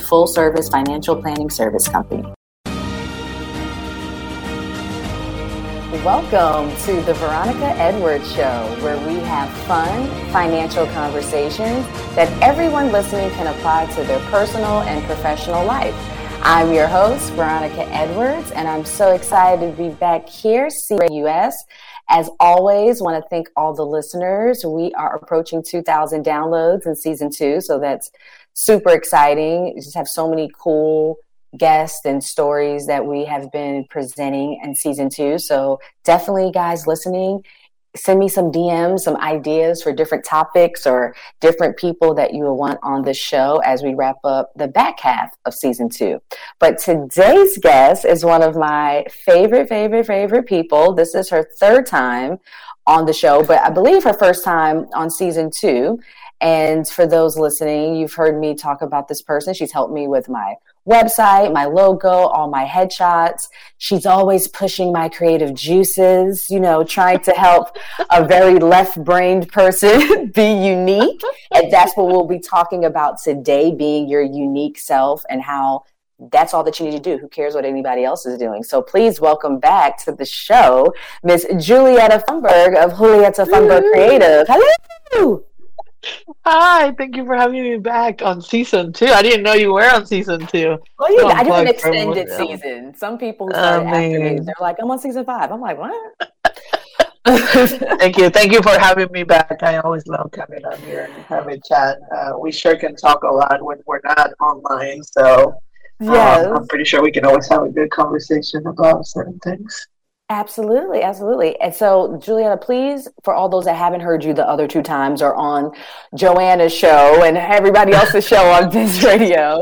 full service financial planning service company. Welcome to the Veronica Edwards Show, where we have fun financial conversations that everyone listening can apply to their personal and professional life. I'm your host, Veronica Edwards, and I'm so excited to be back here, CUS. As always, want to thank all the listeners. We are approaching 2,000 downloads in season two, so that's super exciting. We just have so many cool guests and stories that we have been presenting in season two. So definitely, guys listening, send me some DMs, some ideas for different topics or different people that you will want on the show as we wrap up the back half of season two. But today's guest is one of my favorite, favorite, favorite people. This is her third time on the show, but I believe her first time on season two. And for those listening, you've heard me talk about this person. She's helped me with my website, my logo, all my headshots. She's always pushing my creative juices, you know, trying to help a very left brained person be unique. And that's what we'll be talking about today being your unique self and how that's all that you need to do. Who cares what anybody else is doing? So please welcome back to the show, Miss Julieta Fumberg of Julieta Fumberg Creative. Hello. Hi, thank you for having me back on season two. I didn't know you were on season two. Well, yeah, I did an extended season. Some people who started after me, they're like, "I'm on season five. I'm like, "What?" thank you, thank you for having me back. I always love coming on here and having chat. Uh, we sure can talk a lot when we're not online, so yeah, um, I'm pretty sure we can always have a good conversation about certain things. Absolutely, absolutely. And so, Juliana, please, for all those that haven't heard you the other two times or on Joanna's show and everybody else's show on Biz Radio,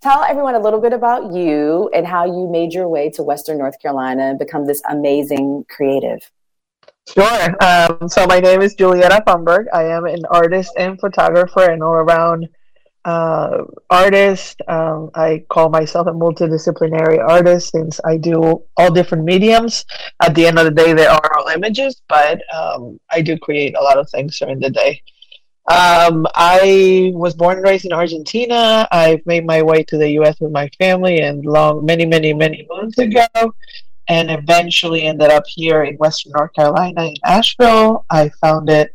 tell everyone a little bit about you and how you made your way to Western North Carolina and become this amazing creative. Sure. Um, so, my name is Julieta Fumberg. I am an artist and photographer and all around uh, artist. Um, I call myself a multidisciplinary artist since I do all different mediums. At the end of the day, they are all images, but um, I do create a lot of things during the day. Um, I was born and raised in Argentina. I've made my way to the U.S. with my family, and long, many, many, many months ago, and eventually ended up here in Western North Carolina in Asheville. I found it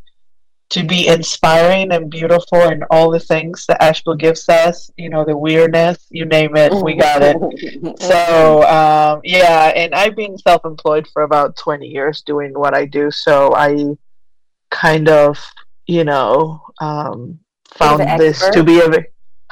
to be inspiring and beautiful and all the things that Asheville gives us, you know, the weirdness, you name it, we got it. so, um, yeah, and I've been self employed for about 20 years doing what I do. So I kind of, you know, um, found this to be a,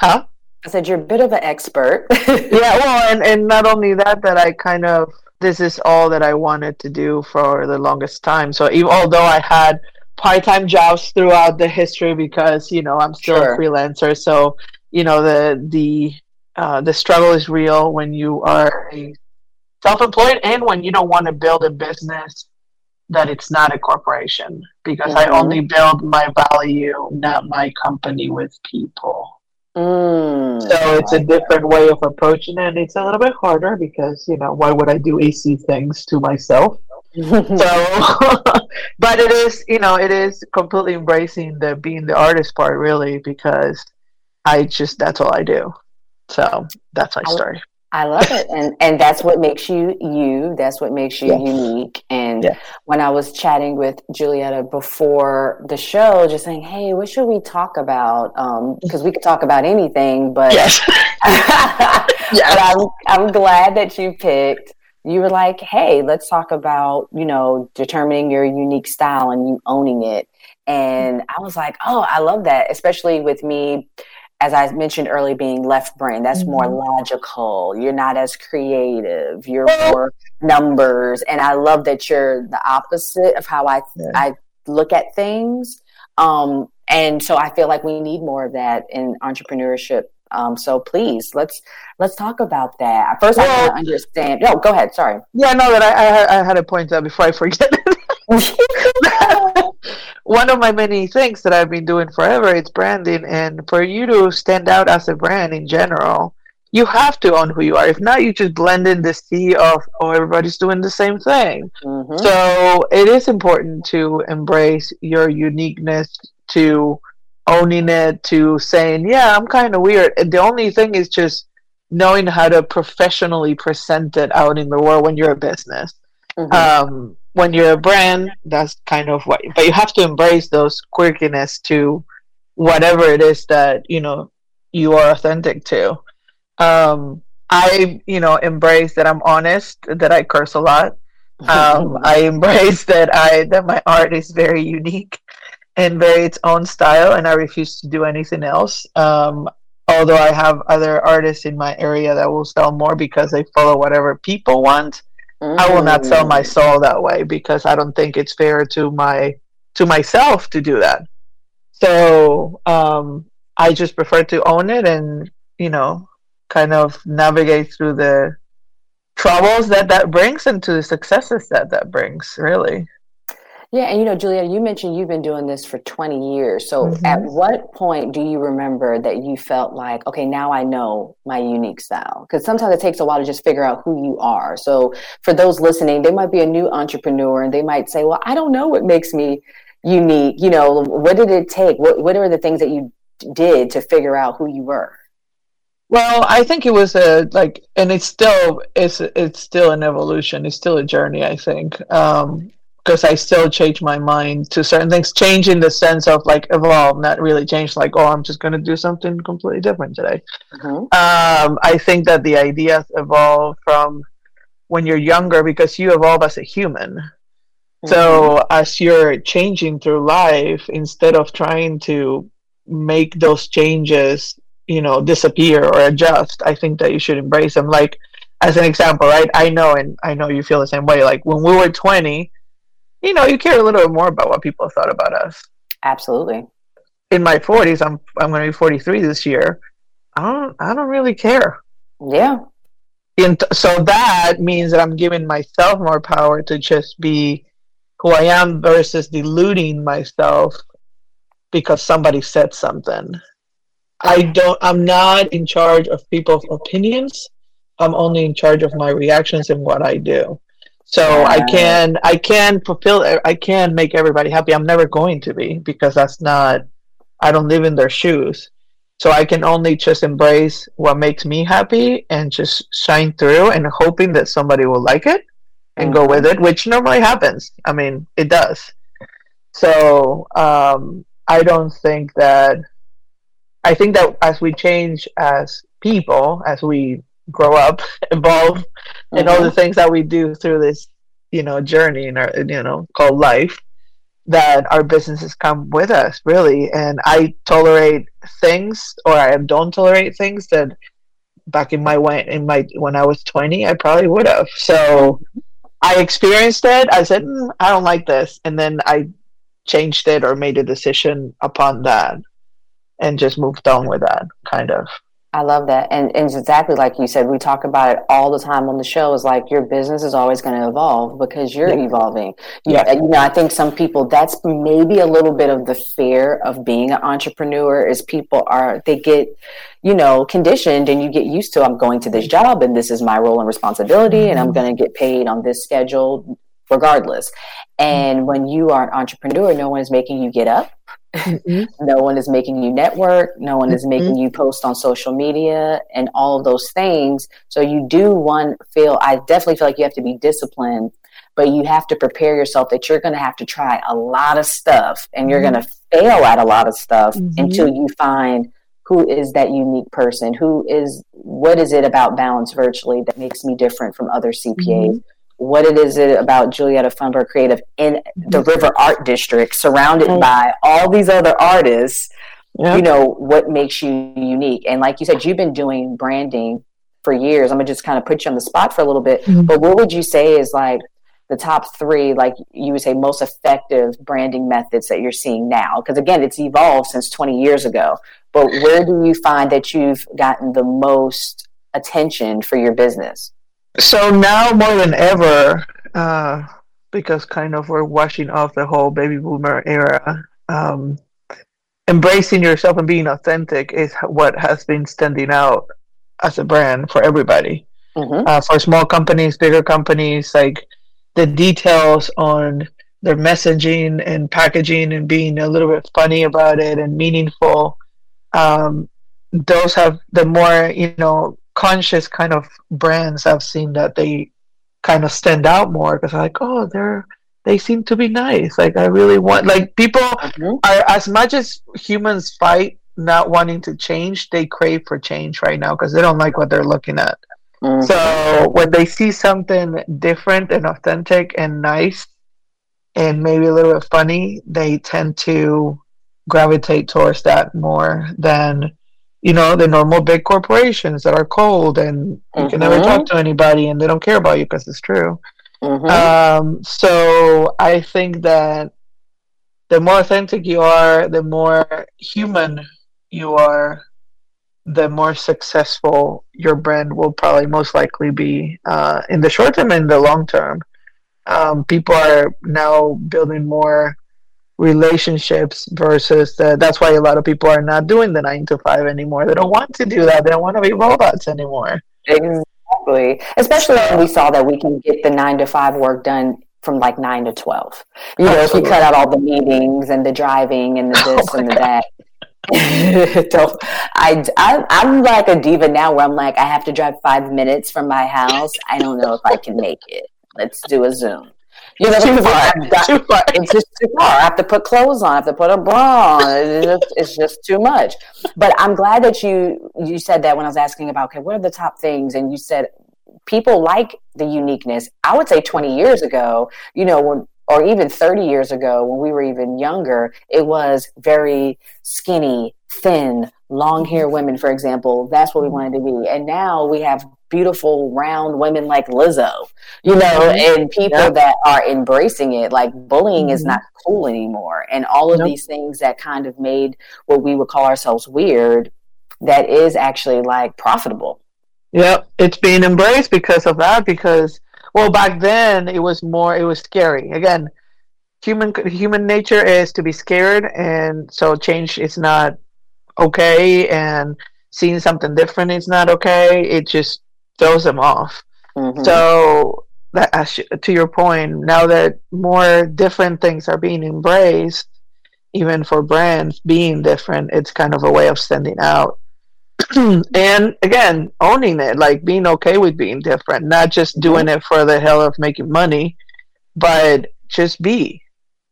huh? I said you're a bit of an expert. yeah, well, and, and not only that, that I kind of, this is all that I wanted to do for the longest time. So even, although I had part-time jobs throughout the history because you know I'm still sure. a freelancer. So you know the the uh, the struggle is real when you are self-employed and when you don't want to build a business that it's not a corporation because mm-hmm. I only build my value, not my company with people. Mm, so it's a different way of approaching it. And it's a little bit harder because, you know, why would I do AC things to myself? So but it is you know it is completely embracing the being the artist part really because i just that's all i do so that's my story I love it, and and that's what makes you you. That's what makes you unique. And when I was chatting with Julieta before the show, just saying, "Hey, what should we talk about?" Because um, we could talk about anything, but yes, yes. but I'm I'm glad that you picked you were like, hey, let's talk about, you know, determining your unique style and you owning it. And I was like, oh, I love that, especially with me, as I mentioned earlier, being left brain. That's mm-hmm. more logical. You're not as creative. You're more numbers. And I love that you're the opposite of how I, yeah. I look at things. Um, and so I feel like we need more of that in entrepreneurship Um, so please let's let's talk about that. First, well, I want to understand. No, go ahead. Sorry. Yeah, no, that I, I, I had a point out before I forget. One of my many things that I've been doing forever is branding, and for you to stand out as a brand in general, you have to own who you are. If not, you just blend in the sea of oh, everybody's doing the same thing. Mm-hmm. So it is important to embrace your uniqueness, to owning it, to saying, yeah, I'm kind of weird. The only thing is just knowing how to professionally present it out in the world when you're a business. Mm-hmm. Um, when you're a brand, that's kind of what. But you have to embrace those quirkiness to whatever it is that you know you are authentic to um, I, you know, embrace that I'm honest, that I curse a lot. Um, I embrace that I that my art is very unique and very its own style, and I refuse to do anything else. Um, although I have other artists in my area that will sell more because they follow whatever people want. Mm. I will not sell my mm. soul that way because I don't think it's fair to my to myself to do that. So um, I just prefer to own it and you know kind of navigate through the troubles that that brings and to the successes that that brings really yeah and you know julia you mentioned you've been doing this for 20 years so mm-hmm. at what point do you remember that you felt like okay now i know my unique style because sometimes it takes a while to just figure out who you are so for those listening they might be a new entrepreneur and they might say well i don't know what makes me unique you know what did it take what, what are the things that you did to figure out who you were well, I think it was a like, and it's still it's it's still an evolution. It's still a journey. I think um, because I still change my mind to certain things. Change in the sense of like evolve, not really change. Like, oh, I'm just going to do something completely different today. Mm-hmm. Um, I think that the ideas evolve from when you're younger because you evolve as a human. Mm-hmm. So as you're changing through life, instead of trying to make those changes you know disappear or adjust i think that you should embrace them like as an example right i know and i know you feel the same way like when we were 20 you know you care a little bit more about what people thought about us absolutely in my 40s i'm i'm going to be 43 this year i don't i don't really care yeah and so that means that i'm giving myself more power to just be who i am versus deluding myself because somebody said something I don't. I'm not in charge of people's opinions. I'm only in charge of my reactions and what I do. So I can I can fulfill. I can make everybody happy. I'm never going to be because that's not. I don't live in their shoes. So I can only just embrace what makes me happy and just shine through and hoping that somebody will like it and mm-hmm. go with it, which normally happens. I mean, it does. So um, I don't think that I think that as we change as people, as we grow up, evolve, mm-hmm. and all the mm-hmm. things that we do through this, you know, journey in our, you know, called life, that our businesses come with us, really. And I tolerate things, or I don't tolerate things that back in my when in my when I was twenty, I probably would have. So I experienced it. I said, mm, I don't like this, and then I changed it or made a decision upon that and just moved on with that kind of. I love that. And, and exactly like you said, we talk about it all the time on the show is like your business is always going to evolve because you're yeah. evolving. Yeah. You, you know, I think some people, that's maybe a little bit of the fear of being an entrepreneur is people are, they get, you know, conditioned and you get used to, I'm going to this job and this is my role and responsibility mm-hmm. and I'm mm-hmm. going to get paid on this schedule regardless. And mm-hmm. when you are an entrepreneur, no one's making you get up Mm-hmm. no one is making you network. No one is making mm-hmm. you post on social media and all of those things. So you do one feel, I definitely feel like you have to be disciplined, but you have to prepare yourself that you're going to have to try a lot of stuff and you're mm-hmm. going to fail at a lot of stuff mm-hmm. until you find who is that unique person? Who is, what is it about balance virtually that makes me different from other CPAs? Mm-hmm what it is it about Julieta Fumberg Creative in the River Art District, surrounded mm-hmm. by all these other artists. Yep. You know what makes you unique, and like you said, you've been doing branding for years. I'm gonna just kind of put you on the spot for a little bit. Mm-hmm. But what would you say is like the top three, like you would say, most effective branding methods that you're seeing now? Because again, it's evolved since 20 years ago. but where do you find that you've gotten the most attention for your business? So now more than ever, uh, because kind of we're washing off the whole baby boomer era. Um, embracing yourself and being authentic is what has been standing out as a brand for everybody. Mm-hmm. Uh, for small companies, bigger companies, like the details on their messaging and packaging and being a little bit funny about it and meaningful. Um, those have the more you know conscious kind of brands I've seen that they kind of stand out more because like oh they're they seem to be nice like I really want like people mm-hmm. are as much as humans fight not wanting to change they crave for change right now because they don't like what they're looking at mm-hmm. so when they see something different and authentic and nice and maybe a little bit funny they tend to gravitate towards that more than you know the normal big corporations that are cold and you mm-hmm. can never talk mm-hmm. to anybody and they don't care about you because it's true mm-hmm. um, so i think that the more authentic you are the more human you are the more successful your brand will probably most likely be uh, in the short term and the long term um, people are now building more relationships versus the, that's why a lot of people are not doing the nine to five anymore. They don't want to do that. They don't want to be robots anymore. Exactly. Especially when we saw that we can get the nine to five work done from like nine to twelve. You know, Absolutely. if you cut out all the meetings and the driving and the oh this oh and the that. so I, I I'm like a diva now where I'm like I have to drive five minutes from my house. I don't know if I can make it. Let's do a Zoom. You know, too far. Got, too far. It's just too far. I have to put clothes on. I have to put a bra on. It's just, it's just too much. But I'm glad that you you said that when I was asking about okay, what are the top things, and you said people like the uniqueness. I would say 20 years ago, you know, when or even 30 years ago when we were even younger, it was very skinny, thin, long hair women, for example. That's what we wanted to be. And now we have beautiful, round women like Lizzo, you know, mm-hmm. and people yep. that are embracing it. Like bullying mm-hmm. is not cool anymore. And all of these things that kind of made what we would call ourselves weird, that is actually like profitable. Yep. It's being embraced because of that, because well, back then it was more, it was scary. Again, human human nature is to be scared, and so change is not okay, and seeing something different is not okay. It just throws them off. Mm-hmm. So that to your point, now that more different things are being embraced, even for brands being different, it's kind of a way of standing out. and again, owning it, like being okay with being different, not just doing it for the hell of making money, but just be,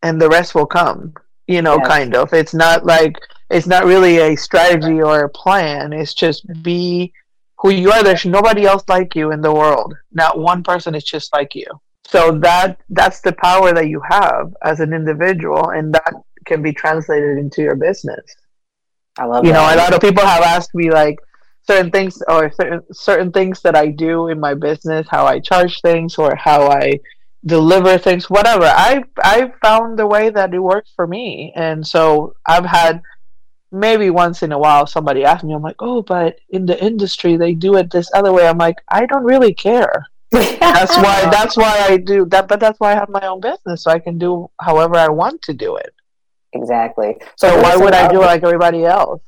and the rest will come. You know, yes. kind of. It's not like it's not really a strategy or a plan. It's just be who you are. There's nobody else like you in the world. Not one person is just like you. So that that's the power that you have as an individual, and that can be translated into your business. I love. It. You that. know, a lot of people have asked me like certain things or certain certain things that I do in my business, how I charge things or how I deliver things, whatever. I I found the way that it works for me, and so I've had maybe once in a while somebody asks me, I'm like, oh, but in the industry they do it this other way. I'm like, I don't really care. that's why that's why I do that, but that's why I have my own business, so I can do however I want to do it. Exactly. So, so why would I do it like everybody else?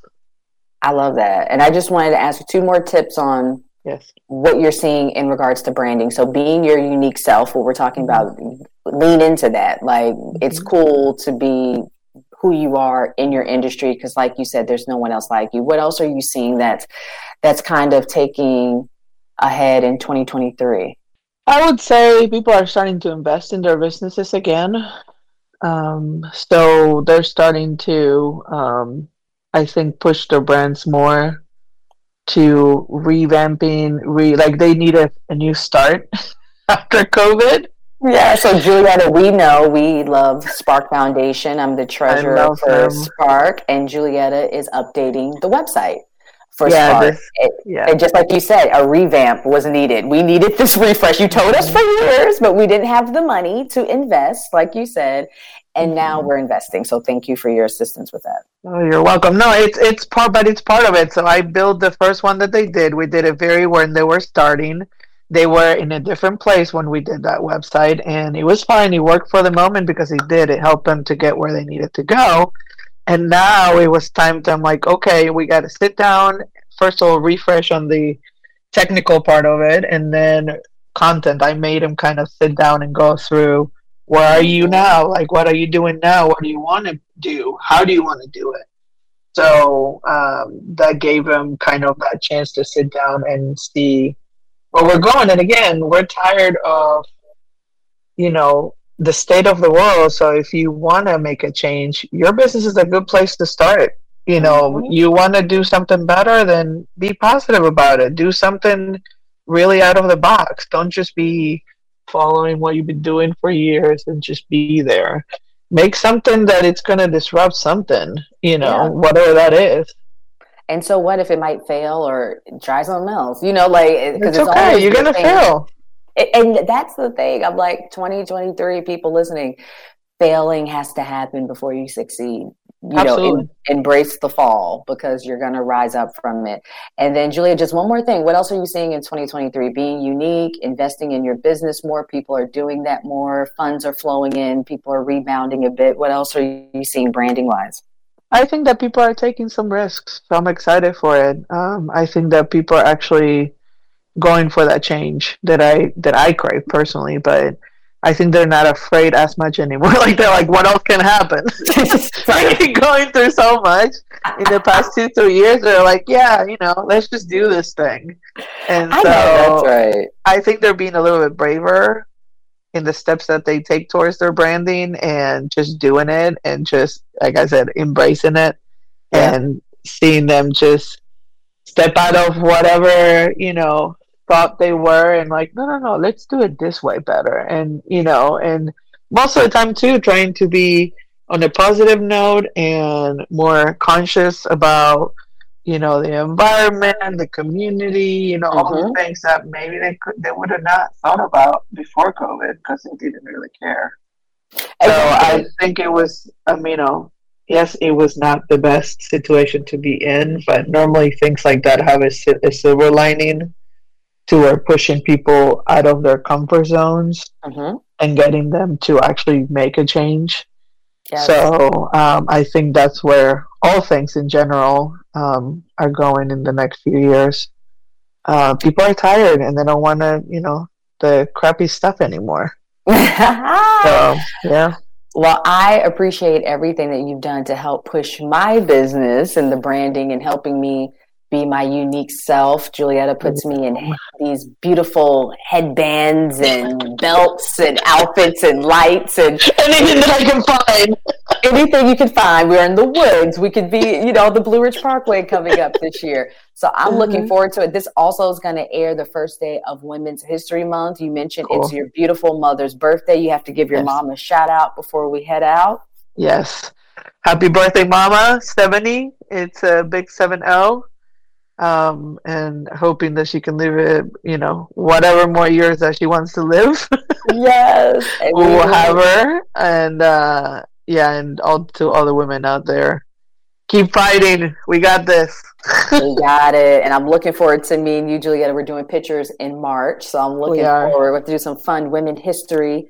I love that. And I just wanted to ask two more tips on yes. what you're seeing in regards to branding. So being your unique self, what we're talking about, lean into that. Like mm-hmm. it's cool to be who you are in your industry because like you said there's no one else like you. What else are you seeing that's that's kind of taking ahead in 2023 i would say people are starting to invest in their businesses again. Um, so they're starting to, um, I think, push their brands more to revamping, re like they need a, a new start after COVID. Yeah, so Julieta, we know we love Spark Foundation. I'm the treasurer for them. Spark, and Julieta is updating the website for Yeah, Spark. this- It- Yeah. and just like you said, a revamp was needed. We needed this refresh. You told us for years, but we didn't have the money to invest, like you said. And now mm-hmm. we're investing. So thank you for your assistance with that. Oh, you're welcome. No, it's it's part, but it's part of it. So I built the first one that they did. We did it very when they were starting. They were in a different place when we did that website, and it was fine. It worked for the moment because it did. It helped them to get where they needed to go. And now it was time to. I'm like, okay, we got to sit down. First of all, refresh on the technical part of it, and then content. I made them kind of sit down and go through where are you now? Like, what are you doing now? What do you want to do? How do you want to do it? So um, that gave them kind of that chance to sit down and see where we're going. And again, we're tired of, you know, the state of the world. So if you want to make a change, your business is a good place to start. You know, Mhm. you want to do something better, then be positive about it. Do something really out of the box. Don't just be following what you've been doing for years and just be there. Make something that it's going to disrupt something, you know, Yeah. whatever that is. And so what if it might fail or try something else? You know, like because It's okay. You're going to thing- fail. And that's the thing. I'm like 2023 people listening. Failing has to happen before you succeed. You know, em- embrace the fall because you're going to rise up from it. And then, Julia, just one more thing. What else are you seeing in 2023? Being unique, investing in your business more. People are doing that more. Funds are flowing in. People are rebounding a bit. What else are you seeing branding wise? I think that people are taking some risks. So I'm excited for it. Um, I think that people are actually going for that change that I that I crave personally, but I think they're not afraid as much anymore. like they're like, what else can happen? Going through so much in the past two three years, they're like, yeah, you know, let's just do this thing. And I so know that's right. I think they're being a little bit braver in the steps that they take towards their branding and just doing it and just like I said, embracing it Yeah. and seeing them just step out of whatever, you know, thought they were and like, no no no, let's do it this way better. And you know, and most of the time too trying to be on a positive note and more conscious about you know the environment the community you know all the things that maybe they could they would have not thought about before covid because they didn't really care. So i think it was um, you know yes it was not the best situation to be in but normally things like that have a, a silver lining to where pushing people out of their comfort zones Mhm. and getting them to actually make a change Yes. so um, I think that's where all things in general um, are going in the next few years. Uh, people are tired and they don't want to, you know, the crappy stuff anymore. So yeah, Well, I appreciate everything that you've done to help push my business and the branding and helping me be my unique self. Julieta puts me in these beautiful headbands and belts and outfits and lights and anything that I can find. anything you can find. We're in the woods. We could be, you know, the Blue Ridge Parkway coming up this year. So I'm looking Mhm. forward to it. This also is going to air the first day of Women's History Month. You mentioned it's your beautiful mother's birthday. You have to give your Yes. mom a shout out before we head out. Yes, happy birthday, Mama seventy. It's a big seven zero. Um, and hoping that she can live it, you know, whatever more years that she wants to live. Yes. we will have her and uh yeah and all to all the women out there keep fighting we got this We got it. And I'm looking forward to me and you, Julieta. We're doing pictures in March. So I'm looking We forward. We'll do some fun Women History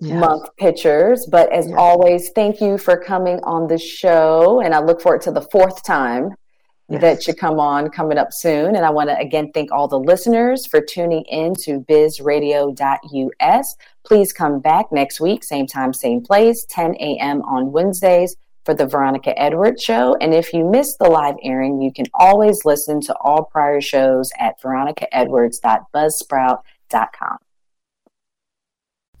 Yeah. Month pictures. But as Yeah. always, thank you for coming on the show. And I look forward to the fourth time Yes. that you come on coming up soon. And I want to again thank all the listeners for tuning in to bizradio.us. Please come back next week, same time, same place, 10 a.m. on Wednesdays for the Veronica Edwards Show. And if you missed the live airing, you can always listen to all prior shows at veronicaedwards.buzzsprout.com.